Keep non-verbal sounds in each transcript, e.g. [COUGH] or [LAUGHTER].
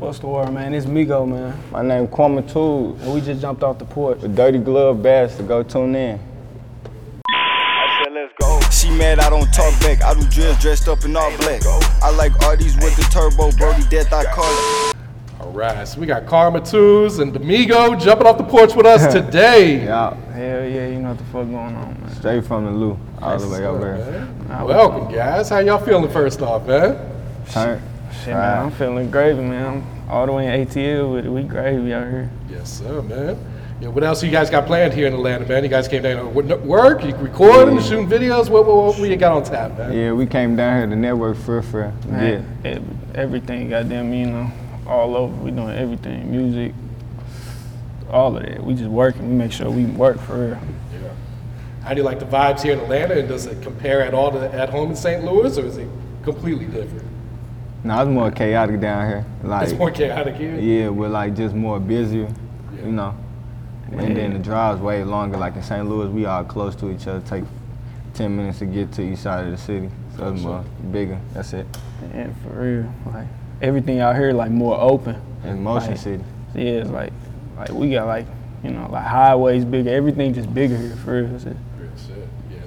What's the word, man? It's Migo, man. My name Kwame Tools. And we just jumped off the porch. The Dirty Glove Bass to go tune in. I said, let's go. She mad I don't talk back. I do drills dressed up in all black. I like arties with the turbo, Brody death, I call it. All right, so we got Karma2zz and DaMigo jumping off the porch with us [LAUGHS] today. Yeah, Hell yeah, you know what the fuck going on, man. straight from the Lou, all the way over there. Welcome, guys. How y'all feeling first off, man? Turn. Shit, man, I'm feeling gravy, man. I'm all the way in ATL with it. We gravy out here. Yes, sir, man. Yeah, what else you guys got planned here in Atlanta, man? You guys came down to work, you recording, shooting videos. What, what, what, what you got on tap, man? Yeah, we came down here to network for for yeah. Everything, goddamn, you know, all over. We doing everything, music, all of that. We just working. We make sure we work for real. Yeah. How do you like the vibes here in Atlanta? And does it compare at all to at home in St. Louis, or is it completely different? No, it's more chaotic down here. Like It's more chaotic here. yeah, we're like just more busier, you know. And then the drive's way longer. Like in St. Louis, we are close to each other. Take ten minutes to get to each side of the city. So it's more bigger. That's it. And for real, like everything out here, like more open. And Motion Like, City. Yeah, it's like, like we got like, you know, like highways bigger. Everything just bigger here for real.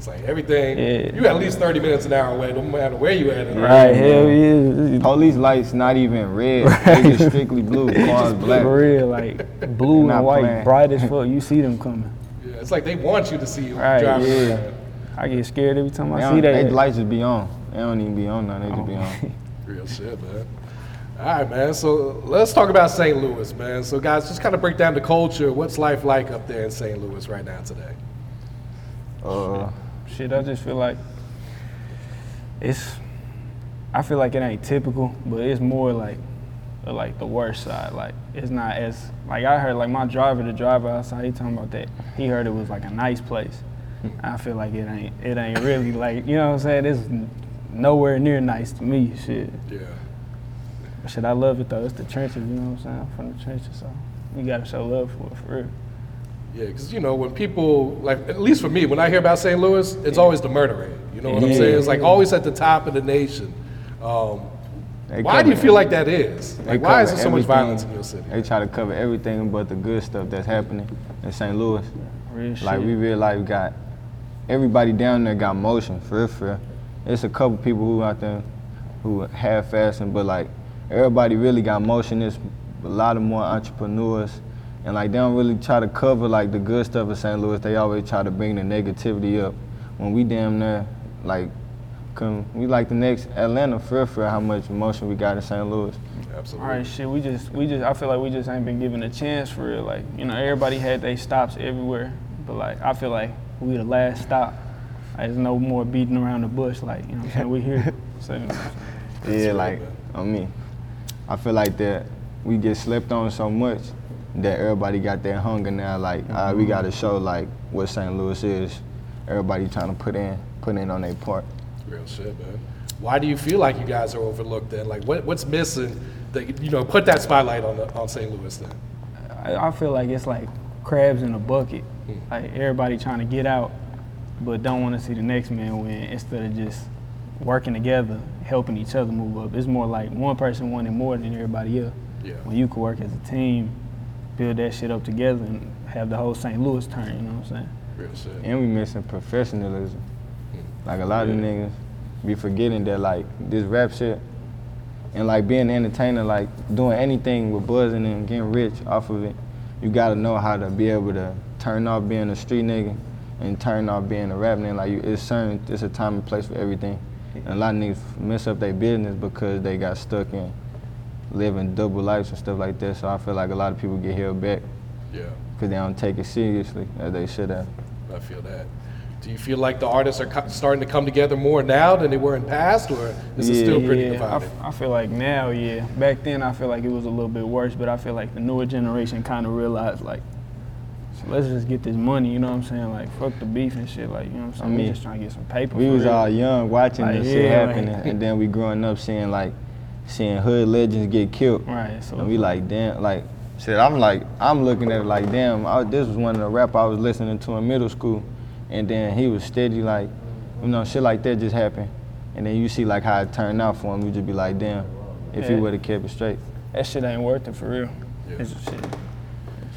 It's just- Real shit. Yeah, it's like everything. Yeah. You at least 30 minutes an hour away, no matter where you at. in Right, Atlanta. hell yeah. Police lights not even red. [LAUGHS] Right. They just strictly blue. Cars black. For real, like [LAUGHS] blue and white, playing. bright as fuck. You see them coming. Yeah, it's like they want you to see you Right, driving yeah. around. I get scared every time They, I see that. they lights just be on. They don't even be on now. They just be Oh. on. [LAUGHS] Real shit, man. All right, man. So let's talk about St. Louis, man. So, guys, just kind of break down the culture. What's life like up there in St. Louis right now today? Uh, Shit, I just feel like it's. I feel like it ain't typical, but it's more like, like the worst side. Like it's not as like I heard like my driver, the driver outside, he talking about that. He heard it was like a nice place. Hmm. I feel like it ain't. It ain't really like you know what I'm saying. It's nowhere near nice to me. Shit. Yeah. Shit, I love it though. It's the trenches. You know what I'm saying? I'm from the trenches, so you gotta show love for it for real. Yeah, because, you know, when people, like, at least for me, when I hear about St. Louis, it's always the murder rate. You know what I'm saying? It's like always at the top of the nation. Um, they why do you cover- feel like that is? Like, why is cover there so much violence in your city? They try to cover everything but the good stuff that's happening in St. Louis. Real shit. Like we realize we got everybody down there got motion for real, for real. It's a couple people who out there who half-assing, but like everybody really got motion. There's a lot of more entrepreneurs, and like they don't really try to cover like the good stuff of St. Louis. They always try to bring the negativity up. When we damn near like come, we like the next Atlanta for for how much emotion we got in St. Louis. Absolutely. All right, shit. We just, we just. I feel like we just ain't been given a chance for real. Like, you know, everybody had their stops everywhere, but like, I feel like we the last stop. Like, There's no more beating around the bush. Like, you know, what I'm saying we here. [LAUGHS] So, Yeah, like I mean, I feel like that we get slept on so much that everybody got that hunger now. Like, all right, we mm-hmm. got to show like what St. Louis is. Everybody trying to put in, put in on their part. Real shit, man. Why do you feel like you guys are overlooked then? Like, what, what's missing that, you know, put that spotlight on, the, on St. Louis then? I, I feel like it's like crabs in a bucket. Hmm. Like everybody trying to get out, but don't want to see the next man win instead of just working together, helping each other move up. It's more like one person wanting more than everybody else. Yeah. When you can work as a team, build that shit up together, and have the whole St. Louis turn. You know what I'm saying? Real shit. And we missing professionalism. Hmm. Like a lot of niggas be forgetting that like this rap shit and like being an entertainer, like doing anything with buzzing and getting rich off of it, you gotta know how to be able to turn off being a street nigga and turn off being a rap nigga. Like you, it's certain, it's a time and place for everything. And a lot of niggas mess up their business because they got stuck in living double lives and stuff like that. So I feel like a lot of people get held back Yeah. because they don't take it seriously as they should have. I feel that. Do you feel like the artists are co- starting to come together more now than they were in past, or is it still pretty yeah, I, divided? f- I feel like now, yeah. Back then, I feel like it was a little bit worse, but I feel like the newer generation kind of realized, like, so let's just get this money, you know what I'm saying? Like, fuck the beef and shit, like, you know what I'm saying? we mean, just trying to get some paper. We was real. all young watching Like, this shit yeah, happening, like- and then we growing up seeing like seeing hood legends get killed. Right, so And we like, damn, like, shit, I'm like, I'm looking at it like, damn, I, this was one of the rap I was listening to in middle school. And then he was steady, like, you know, shit like that just happened. And then you see like how it turned out for him, you just be like, damn, if he would have kept it straight. that shit ain't worth it for real. It's shit.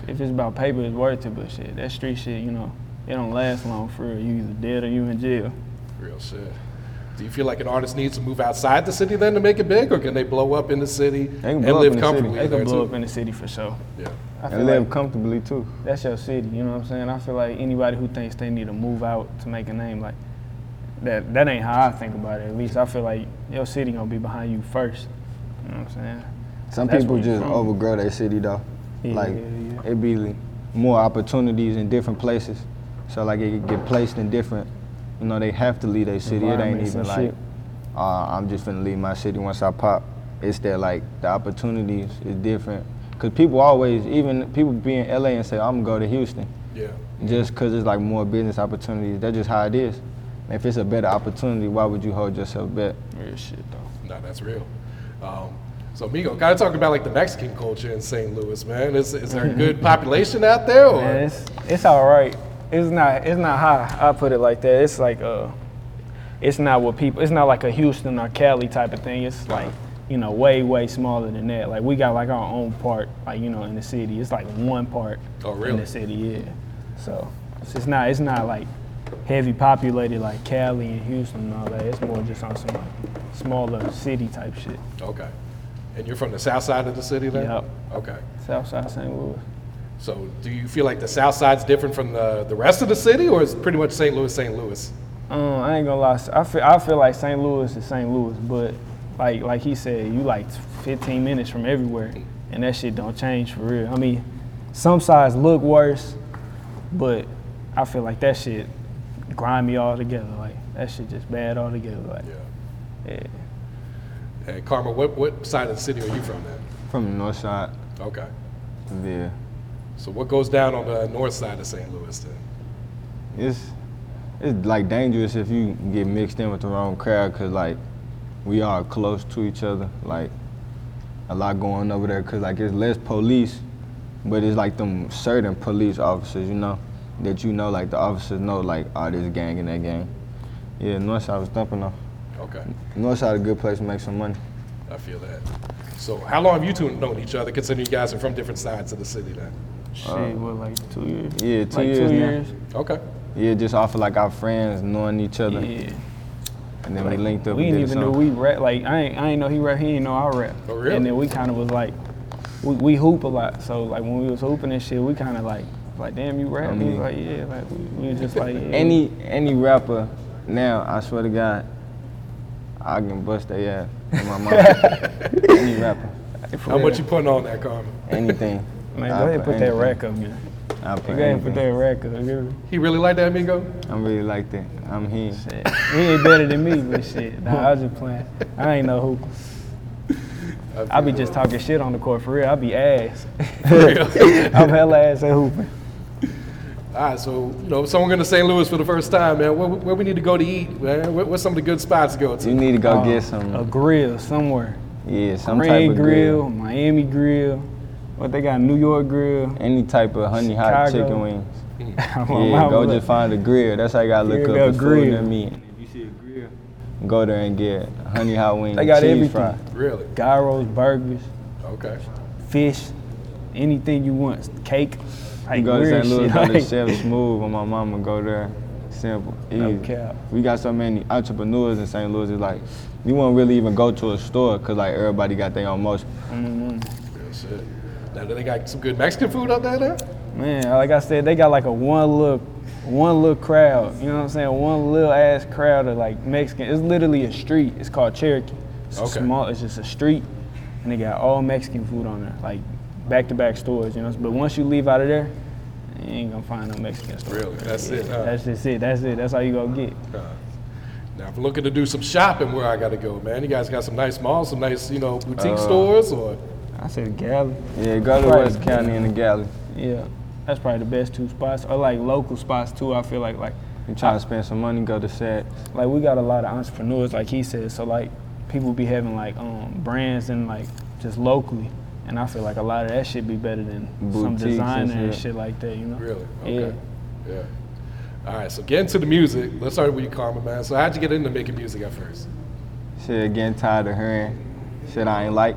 If it's about paper, it's worth it, but shit, that street shit, you know, it don't last long for real. You either dead or you in jail. Real shit. Do you feel like an artist needs to move outside the city then to make it big, or can they blow up in the city can and blow up live in the city. comfortably They there can blow too? up in the city for sure. Yeah. I feel And live like comfortably too. that's your city, you know what I'm saying? I feel like anybody who thinks they need to move out to make a name, like that, that ain't how I think about it. At least I feel like your city gonna be behind you first. You know what I'm saying? Some That's people just from. overgrow their city though. Yeah, like yeah. it be more opportunities in different places. So like it could get placed in different. You know they have to leave their city. It ain't even like uh, I'm just finna leave my city once I pop. It's that like the opportunities is different. Cause people always even people be in LA and say I'm gonna go to Houston Yeah. just cause it's like more business opportunities. That's just how it is. If it's a better opportunity, why would you hold yourself back? Real shit though. No, that's real. Um, so, Migo, kind of talking about like the Mexican culture in St. Louis, man. Is, is there a good [LAUGHS] population out there? Or? Man, it's it's all right. It's not it's not high. I put it like that. It's like uh, it's not what people. It's not like a Houston or Cali type of thing. It's like you know way way smaller than that. Like we got like our own part, like you know in the city. It's like one part Oh, in the city. Yeah. So it's just not it's not like heavy populated like Cali and Houston and all that. It's more just on some like smaller city type shit. Okay. And you're from the south side of the city then? Yep. Okay. Southside St. Louis. So, do you feel like the south side's different from the, the rest of the city, or is it pretty much St. Louis, St. Louis? Um, I ain't gonna lie. I feel I feel like St. Louis is St. Louis, but like like he said, you like 15 minutes from everywhere, and that shit don't change for real. I mean, some sides look worse, but I feel like that shit grimy all together. Like that shit just bad altogether. Like Yeah. yeah. And Karma, what, what side of the city are you from then? From the north side, Okay. yeah. So, what goes down on the north side of St. Louis then? it's it's like dangerous if you get mixed in with the wrong crowd because like we are close to each other like a lot going over there because like it's less police but it's like them certain police officers you know that you know like the officers know like oh this gang and that gang yeah north side was thumping though Okay. north side a good place to make some money I feel that. So, how long have you two known each other, considering you guys are from different sides of the city then? Shit, uh, what like two years? yeah two like years two now. years. Okay. yeah just off of like our friends knowing each other Yeah. and then we linked up We and didn't did even know we rap. Like I ain't, I ain't know he rap. He ain't know I rap. Oh, really? And then we kind of was like, we, we hoop a lot. So like when we was hooping and shit, we kind of like, like damn, you rap. I he was like, yeah. Like we, we was just like, yeah. any any rapper now, I swear to God, I can bust their ass. in my mouth. [LAUGHS] any rapper, How much you putting on that, Karma? anything. Man, I'll go ahead and put that rack up, man. I'll put Go ahead and put anything. that rack up. you He really like that, amigo? I'm really like that. I'm here. Shit. He ain't better than me, but shit. Nah, I was just playing. I ain't no hooper. [LAUGHS] I be just talking shit on the court for real. I be ass. [LAUGHS] I'm hella ass at hooping. All right, so you know, someone going to St. Louis for the first time, man. Where, where we need to go to eat, man? Where, what's some of the good spots to go to? You need to go Uh, get some. A grill somewhere. yeah, some type Grand of grill, grill. Miami grill. What they got? New York grill. Any type of honey hot Chicago. chicken wings. I'm [LAUGHS] Yeah, [LAUGHS] go just find a grill. That's how you gotta look Yeah, up go the grill. food and meat. If you see a grill, go there and get honey hot wings. They got cheese everything. fry. Really? gyros, burgers, Okay. fish, anything you want. Cake. Like You go to weird St. Louis, shit. go to like- Chef Smooth, and my mama go there. Simple, easy. No cap. We got so many entrepreneurs in St. Louis. It's like you won't really even go to a store because like everybody got their own motion. Mm-hmm. Real shit. Now, do they got some good Mexican food out there? Now? Man, like I said, they got like a one look, one little crowd. You know what I'm saying? One little ass crowd of like Mexican. It's literally a street. It's called Cherokee. It's Okay. small. It's just a street, and they got all Mexican food on there, like back to back stores. You know. But once you leave out of there, You ain't gonna find no Mexican store. Really? That's it, huh? That's just it. That's it. That's all you gonna get. Uh, now, if I'm looking to do some shopping, where I got to go, man? You guys got some nice malls, some nice, you know, boutique Uh, stores, or I said Galley. Yeah, go to Right. West County in the Galley. Yeah, that's probably the best two spots, or like local spots too. I feel like like You trying to spend some money, go to Saks. like we got a lot of entrepreneurs, like he said. So like people be having like um brands and like just locally, and I feel like a lot of that shit be better than some Boutiques and designer and shit. shit like that. You know? really? Okay. Yeah. All right. So get into the music. Let's start with you, Karma, man. So how'd you get into making music at first? Shit, getting tired of hearing shit I ain't like.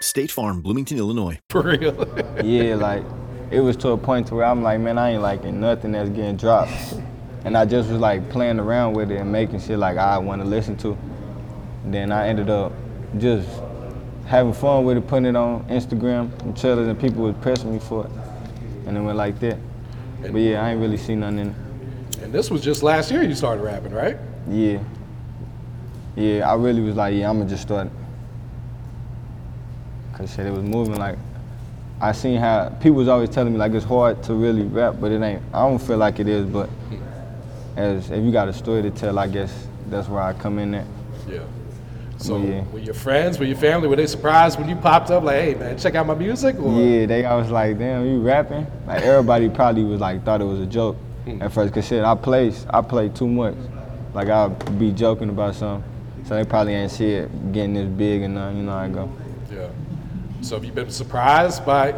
State Farm, Bloomington, Illinois. [LAUGHS] For real? Yeah, like it was to a point to where I'm like, man, I ain't liking nothing that's getting dropped. And I just was like playing around with it and making shit like I want to listen to. Then I ended up just having fun with it, putting it on Instagram and trailers, and people was pressing me for it. And it went like that. But yeah, I ain't really seen nothing in it. and this was just last year you started rapping, right? Yeah. Yeah, I really was like, yeah, I'ma just start. Cause shit, it was moving like, I seen how people was always telling me like it's hard to really rap, but it ain't. I don't feel like it is, but as if you got a story to tell, I guess that's where I come in at. Yeah. So Yeah. were your friends, were your family, were they surprised when you popped up? Like, hey, man, check out my music? Or? Yeah, they always like, damn, you rapping? Like everybody probably was like thought it was a joke hmm. at first, cause shit, I play, I play too much. Like I'll be joking about something, so they probably ain't see it getting this big and nothing. You know how I go. Yeah. So have you been surprised by?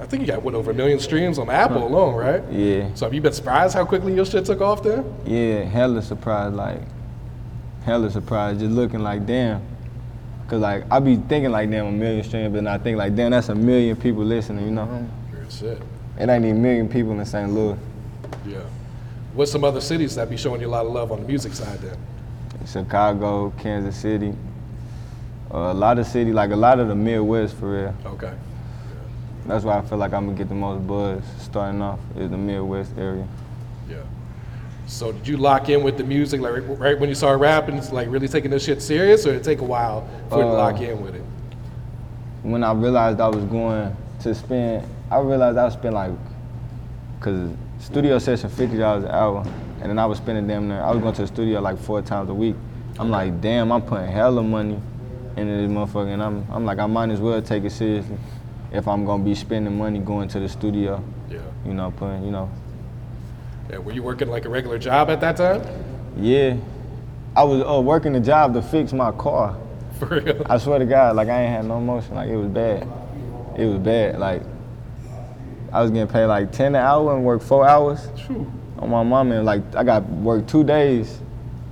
I think you got what over a million streams on Apple alone, right? Yeah. So have you been surprised how quickly your shit took off there? Yeah, hella surprised, like, hella surprised, just looking like, damn. Cause like, I be thinking like, damn, a million streams, but then I think like, damn, that's a million people listening, you know? Good shit. It ain't even a million people in St. Louis. Yeah. What's some other cities that be showing you a lot of love on the music side then? Chicago, Kansas City, uh, a lot of city, like a lot of the Midwest for real. Okay. That's why I feel like I'm gonna get the most buzz starting off is the Midwest area. Yeah. So did you lock in with the music like right- when you started rapping, it's like really taking this shit serious, or did it take a while for you to Uh, lock in with it? when I realized I was going to spend, I realized I was spend like, cause studio session fifty dollars an hour, and then I was spending damn near. I was going to the studio like four times a week. I'm like, damn, I'm putting hella money into this motherfucker, and I'm, I'm like, I might as well take it seriously if I'm gonna be spending money going to the studio. Yeah. You know, putting, you know, Yeah. Were you working like a regular job at that time? yeah. I was uh, working a job to fix my car. [LAUGHS] For real? I swear to God, like I ain't had no motion. Like it was bad. It was bad. Like I was getting paid like ten an hour and work four hours Phew. on my mom and like I got work two days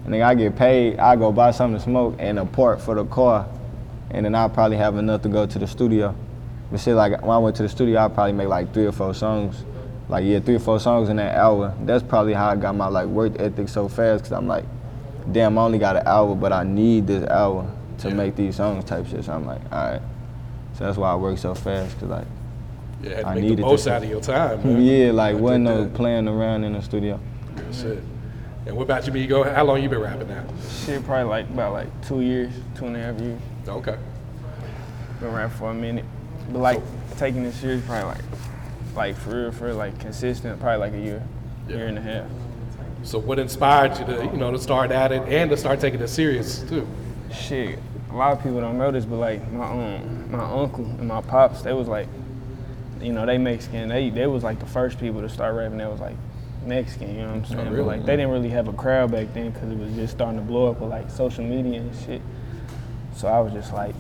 and then I get paid, I go buy something to smoke and a part for the car. And then I'll probably have enough to go to the studio. But shit like when I went to the studio I'll probably make like three or four songs. Like yeah, three or four songs in that hour. That's probably how I got my like work ethic so fast cause I'm like, damn I only got an hour but I need this hour to Yeah. make these songs type shit. So I'm like, alright. So that's why I work so fast cause like Yeah, I make the most out of your time. [LAUGHS] Man. yeah, like I wasn't no that. playing around in the studio. Good shit. And what about you, Migo? How long you been rapping now? Shit, probably like about like two years, two and a half years. Okay. Been rapping for a minute, but like taking this serious, probably like, like for real, for real, like consistent, probably like a year, Yeah. year and a half. So what inspired you to, you know, to start at it and to start taking it serious too? Shit, a lot of people don't know this, but like my um my uncle and my pops, they was like, you know, they Mexican. They they was like the first people to start rapping. That was like Mexican. You know what I'm oh, saying? really? But like they didn't really have a crowd back then because it was just starting to blow up with like social media and shit. So I was just like,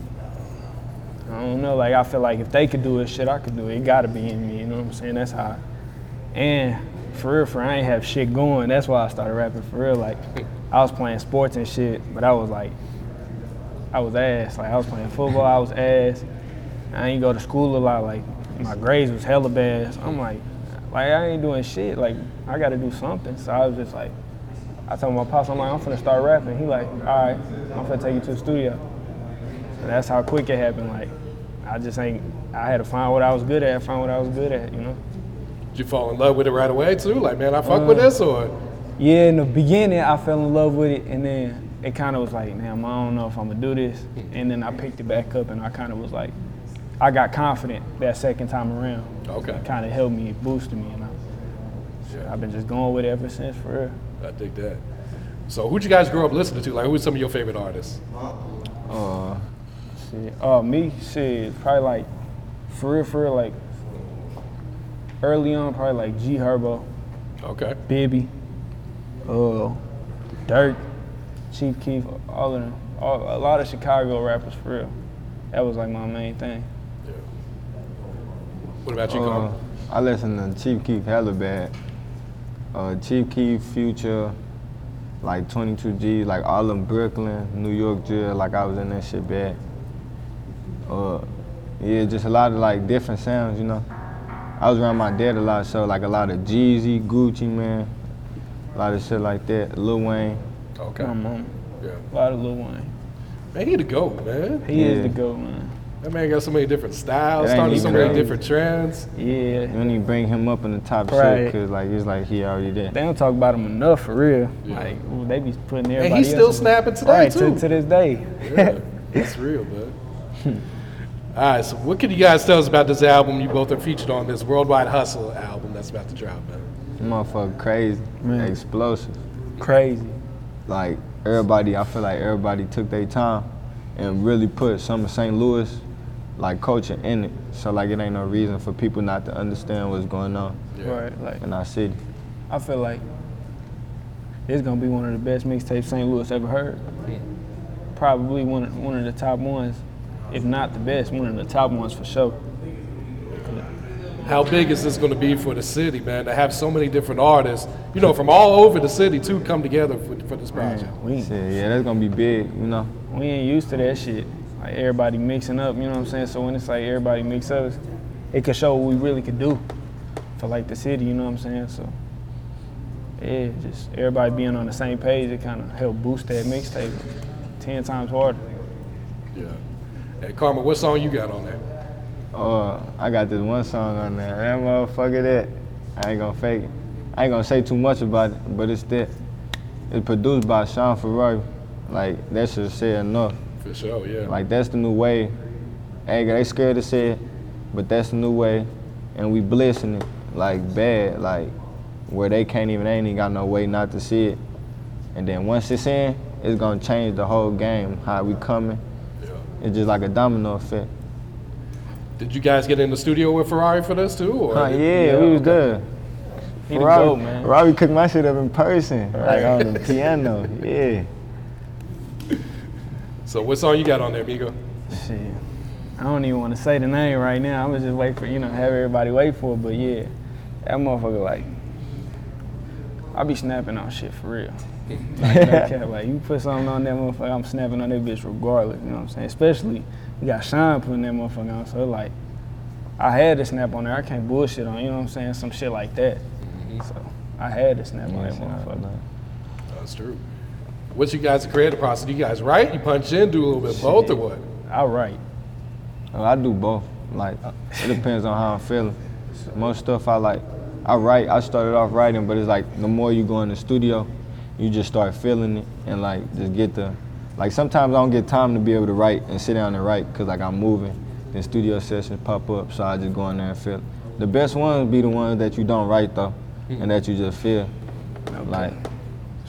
I don't know. Like I feel like if they could do it, shit, I could do it. It gotta be in me. You know what I'm saying? That's how. And for real, for I ain't have shit going. That's why I started rapping for real. Like I was playing sports and shit, but I was like, I was ass. Like I was playing football, I was ass. I ain't go to school a lot. Like my grades was hella bad. So I'm like, Like I ain't doing shit. Like I got to do something. So I was just like, I told my pops, I'm like, I'm finna start rapping. He like, all right, I'm finna take you to the studio. And that's how quick it happened. Like I just ain't. I had to find what I was good at. Find what I was good at. You know. Did you fall in love with it right away too? Like, man, I fuck with Uh, this, or Yeah, in the beginning, I fell in love with it, and then it kind of was like, damn, I don't know if I'm gonna do this. And then I picked it back up, and I kind of was like, I got confident that second time around. Okay. It kind of helped me, boosted me, and I, Yeah. I've been just going with it ever since, for real. I dig that. So, who'd you guys grow up listening to? Like, who are some of your favorite artists? Uh, Shit. Oh, me, shit, probably like, for real, for real, like, early on, probably like G Herbo, Okay. Bibby, uh, Durk, Chief Keef, all of them. All, a lot of Chicago rappers, for real. That was like my main thing. What about you, uh, Carl? I listen to Chief Keef hella bad. Uh, Chief Keef, Future, like 22G, like all them Brooklyn, New York drill, like I was in that shit bad. Uh, yeah, just a lot of like different sounds, you know. I was around my dad a lot, so like a lot of Jeezy, Gucci Mane, a lot of shit like that. Lil Wayne. Okay. My mom, Yeah. a lot of Lil Wayne. Man, he the GOAT, man. He is the GOAT, man. That man got so many different styles, It ain't started so even many right. different trends. Yeah. You don't even bring him up in the top Right. shit, cause like it's like he already there. They don't talk about him enough, for real. Yeah. Like, ooh, they be putting everybody And he's still else- snapping today, right, too. To, to this day. Yeah, that's real, man. [LAUGHS] All right, so what can you guys tell us about this album? You both are featured on this Worldwide Hustle album that's about to drop, man. Motherfucker crazy, Man. explosive. Crazy. Like everybody, I feel like everybody took their time and really put some of St. Louis like culture in it. So like it ain't no reason for people not to understand what's going on Yeah. Right. Like, in our city. I feel like it's gonna be one of the best mixtapes St. Louis ever heard. Probably one of, one of the top ones, if not the best, one of the top ones for sure. How big is this going to be for the city, man? To have so many different artists, you know, from all over the city to come together for, for this project. Man, we, Shit, yeah, that's gonna be big, you know. we ain't used to that shit. Like everybody mixing up, you know what I'm saying? So when it's like everybody mix up, it could show what we really could do for like the city, you know what I'm saying? So yeah, just everybody being on the same page, it kind of helped boost that mixtape ten times harder. Yeah. Hey, Karma, what song you got on there? Oh, I got this one song on there. That motherfucker that. I ain't gonna fake it. I ain't gonna say too much about it, but it's that. It's produced by Shawn Ferrari. Like that should say enough. For sure, yeah. Like that's the new way. Hey, they scared to say it, but that's the new way, and we blessing it like bad, like where they can't even, they ain't even got no way not to see it. And then once it's in, it's gonna change the whole game. How we coming? yeah. It's just like a domino effect. Did you guys get in the studio with Ferrari for this too? Or Huh, did- yeah, we was there. He the Ferrari, GOAT, man. Ferrari cooked my shit up in person, like on the piano. [LAUGHS] Yeah. So what song you got on there, Migo? Shit. I don't even want to say the name right now. I'm gonna just wait for, you know, have everybody wait for it. But yeah, that motherfucker, like, I be snapping on shit for real. Like, no cap, like, you put something on that motherfucker, I'm snapping on that bitch regardless, you know what I'm saying? Especially, you got Shawn putting that motherfucker on, so like, I had to snap on there. I can't bullshit on, you know what I'm saying? Some shit like that. Mm-hmm. So, I had to snap on that motherfucker. That's true. What's you guys' creative process? You guys write? You punch in, do a little bit of both, or what? I write. Oh, I do both. Like it depends on how I'm feeling. Most stuff I like, I write. I started off writing, but it's like the more you go in the studio, you just start feeling it and like just get the. Like sometimes I don't get time to be able to write and sit down and write because like I'm moving. Then studio sessions pop up, so I just go in there and feel. it. The best ones be the ones that you don't write though, and that you just feel. Like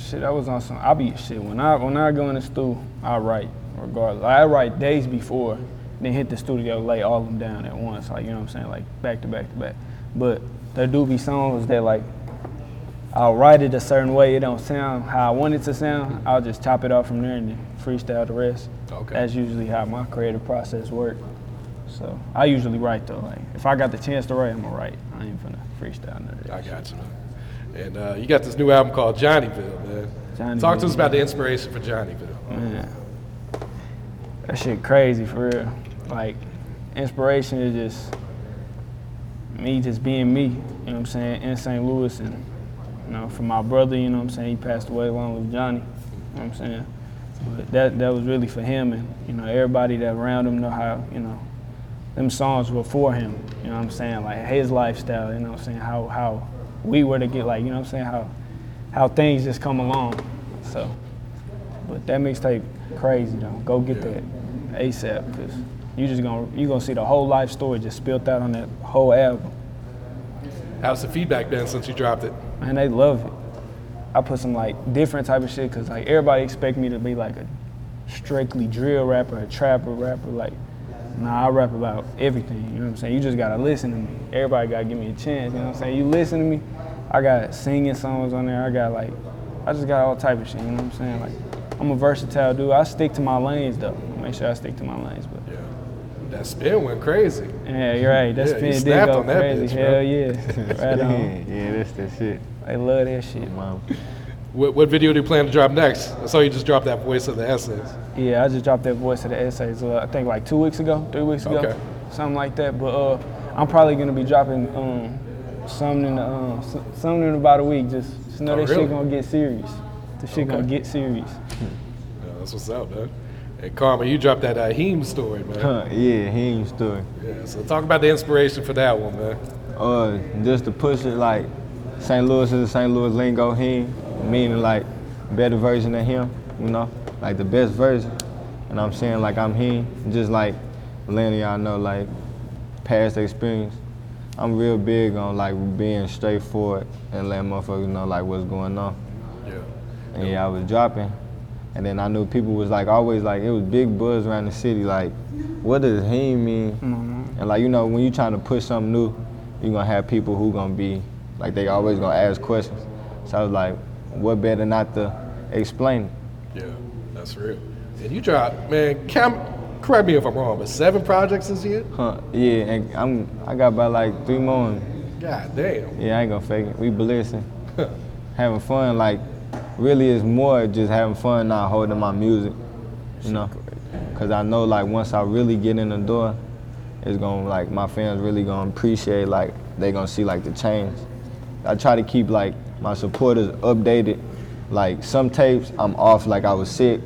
Shit, I was on some. I be shit when I when I go in the studio, I write regardless. I write days before, then hit the studio, lay all of them down at once. Like you know what I'm saying, like back to back to back. But there do be songs that like I'll write it a certain way. It don't sound how I want it to sound. I'll just chop it off from there and then freestyle the rest. Okay. That's usually how my creative process works. So I usually write though. Like if I got the chance to write, I'm gonna write. I ain't finna freestyle none of that. I got you. And uh, you got this new album called Johnnyville, man. Johnnyville, Talk to us about the inspiration for Johnnyville. Man, that shit crazy for real. Like, inspiration is just, me just being me, you know what I'm saying, in St. Louis and you know, for my brother, you know what I'm saying, he passed away along with Johnny, you know what I'm saying. But that that was really for him and, you know, everybody that around him know how, you know, them songs were for him, you know what I'm saying, like his lifestyle, you know what I'm saying, how how we were to get like, you know what I'm saying, how how things just come along. So but that mixtape crazy though. Go get that ASAP because you just gonna you gonna see the whole life story just spilled out on that whole album. How's the feedback been since you dropped it? Man, they love it. I put some like different type of shit because like everybody expect me to be like a strictly drill rapper, a trapper rapper. Like, nah, I rap about everything. You know what I'm saying? You just gotta listen to me. Everybody gotta give me a chance. You know what I'm saying? You listen to me. I got singing songs on there. I got like, I just got all type of shit. You know what I'm saying? Like, I'm a versatile dude. I stick to my lanes though. Make sure I stick to my lanes. But Yeah. That spin went crazy. yeah, you're right. That Yeah, spin did go on that crazy. bitch. Hell yeah. [LAUGHS] right [LAUGHS] on. yeah, that's the shit. They love that shit. Mom. What, what video do you plan to drop next? I saw you just dropped that voice of the essays. Yeah, I just dropped that voice of the essays. Uh, I think like two weeks ago, three weeks ago, Okay. something like that. But uh, I'm probably gonna be dropping um, something in the, um, something in about a week. Just, just know Oh, that really? shit gonna get serious. The shit gonna get serious. Yeah, that's what's up, man. Hey, Karma, you dropped that uh, Heem story, man. Huh, yeah, Heem story. Yeah, so talk about the inspiration for that one, man. Uh, just to push it like St. Louis is a St. Louis lingo, he meaning like better version of him, you know, like the best version. And I'm saying like I'm he, just like letting y'all know like past experience. I'm real big on like being straightforward and letting motherfuckers know like what's going on. Yeah. And yeah, I was dropping. And then I knew people was like always like it was big buzz around the city. Like, what does he mean? Mm-hmm. And like you know, when you trying to push something new, you are gonna have people who gonna be like they always gonna ask questions. So I was like, what better not to explain it? Yeah, that's real. And you dropped, man, Cam, correct me if I'm wrong, but seven projects this year? Huh? Yeah, and I'm I got about like three more. God damn. yeah, I ain't gonna fake it. We blessing, [LAUGHS] having fun. Like, really, is more just having fun, not holding my music. You know, cause I know like once I really get in the door, it's gonna like my fans really gonna appreciate like they gonna see like the change. I try to keep like my supporters updated. Like some tapes I'm off like I was sick,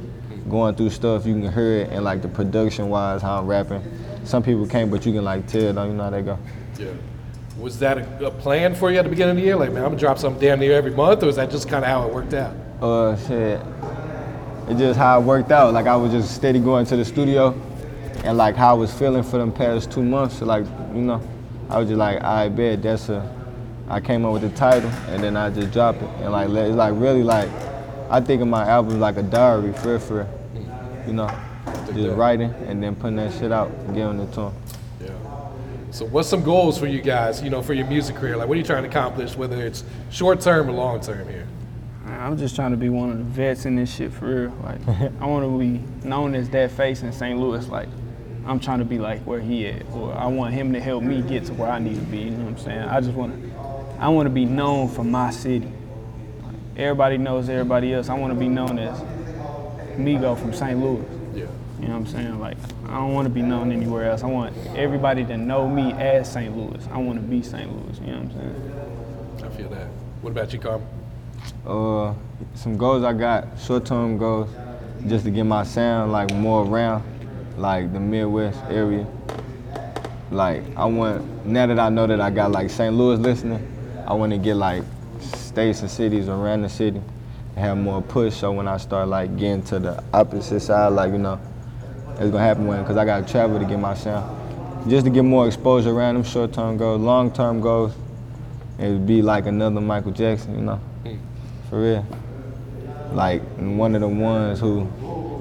going through stuff. You can hear it and like the production wise how I'm rapping. Some people can't, but you can like tell. Don't you know how they go? Yeah. Was that a, a plan for you at the beginning of the year? Like, man, I'm gonna drop something damn near every month, or is that just kind of how it worked out? Uh, shit. It's just how it worked out. Like I was just steady going to the studio, and like how I was feeling for them past two months. So like you know, I was just like, I bet that's a. I came up with the title, and then I just dropped it, and like it's like really like, I think of my album like a diary for real, for. You know, that. just writing and then putting that shit out, giving it to them. Yeah. So, what's some goals for you guys? You know, for your music career? Like, what are you trying to accomplish, whether it's short term or long term here? I'm just trying to be one of the vets in this shit for real. Like, [LAUGHS] I want to be known as that face in St. Louis. Like, I'm trying to be like where he at, or I want him to help me get to where I need to be. You know what I'm saying? I just want to, I want to be known for my city. Everybody knows everybody else. I want to be known as Migo from St. Louis. Yeah. You know what I'm saying? Like, I don't want to be known anywhere else. I want everybody to know me as St. Louis. I want to be St. Louis. You know what I'm saying? I feel that. What about you, Carm? Uh, some goals I got, short-term goals, just to get my sound like more around, like the Midwest area. Like I want now that I know that I got like St. Louis listening, I want to get like states and cities around the city, and have more push. So when I start like getting to the opposite side, like you know, it's gonna happen when, cause I gotta travel to get my sound, just to get more exposure around them short-term goals, long-term goals. It would be like another Michael Jackson, you know. Hmm. For real. Like one of the ones who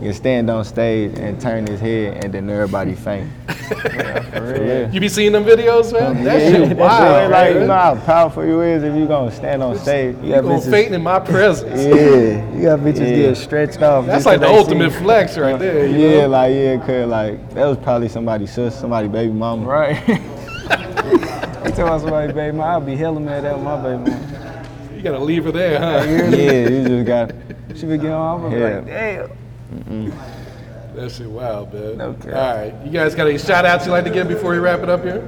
can stand on stage and turn his head and then everybody faint. [LAUGHS] for real. You be seeing them videos, man? That Yeah, shit that's wild, like, you know how powerful you is if you gonna stand on stage. You You got gonna bitches, faint in my presence. yeah, you got bitches Yeah. getting stretched off. That's just like the they ultimate see- flex right there. You yeah, know? like yeah, cause like that was probably somebody's sister, somebody baby mama. Right. I tell somebody, baby, mama? I'll be hella mad at my baby mama. You gotta leave her there, huh? yeah, you [LAUGHS] just got. She be getting off. I'm Yeah. like, damn. That shit wild, man. Okay. All right. You guys got any shout outs you like to give before we wrap it up here?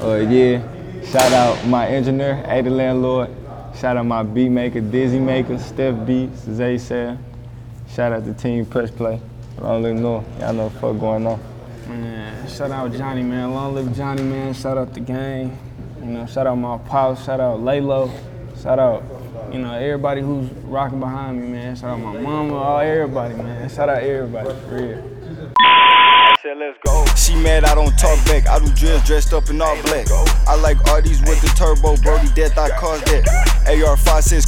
Uh, yeah, Shout out my engineer, A Ada Landlord. Shout out my beat maker, Dizzy Maker, Steph Beats, Zay Sam. Shout out to Team Press Play. Long live North. Y'all know what the fuck going on. Man, shout out Johnny, man. Long live Johnny, man. Shout out the gang. You know, shout out my pops. Shout out Laylo. Shout out, you know, everybody who's rocking behind me, man. Shout out my mama, all everybody, man. Shout out everybody, for real. Say let's go. She mad I don't talk back. I do drills dressed up in all black. I like Arties with the turbo, Brody death, I caused that. AR 5 says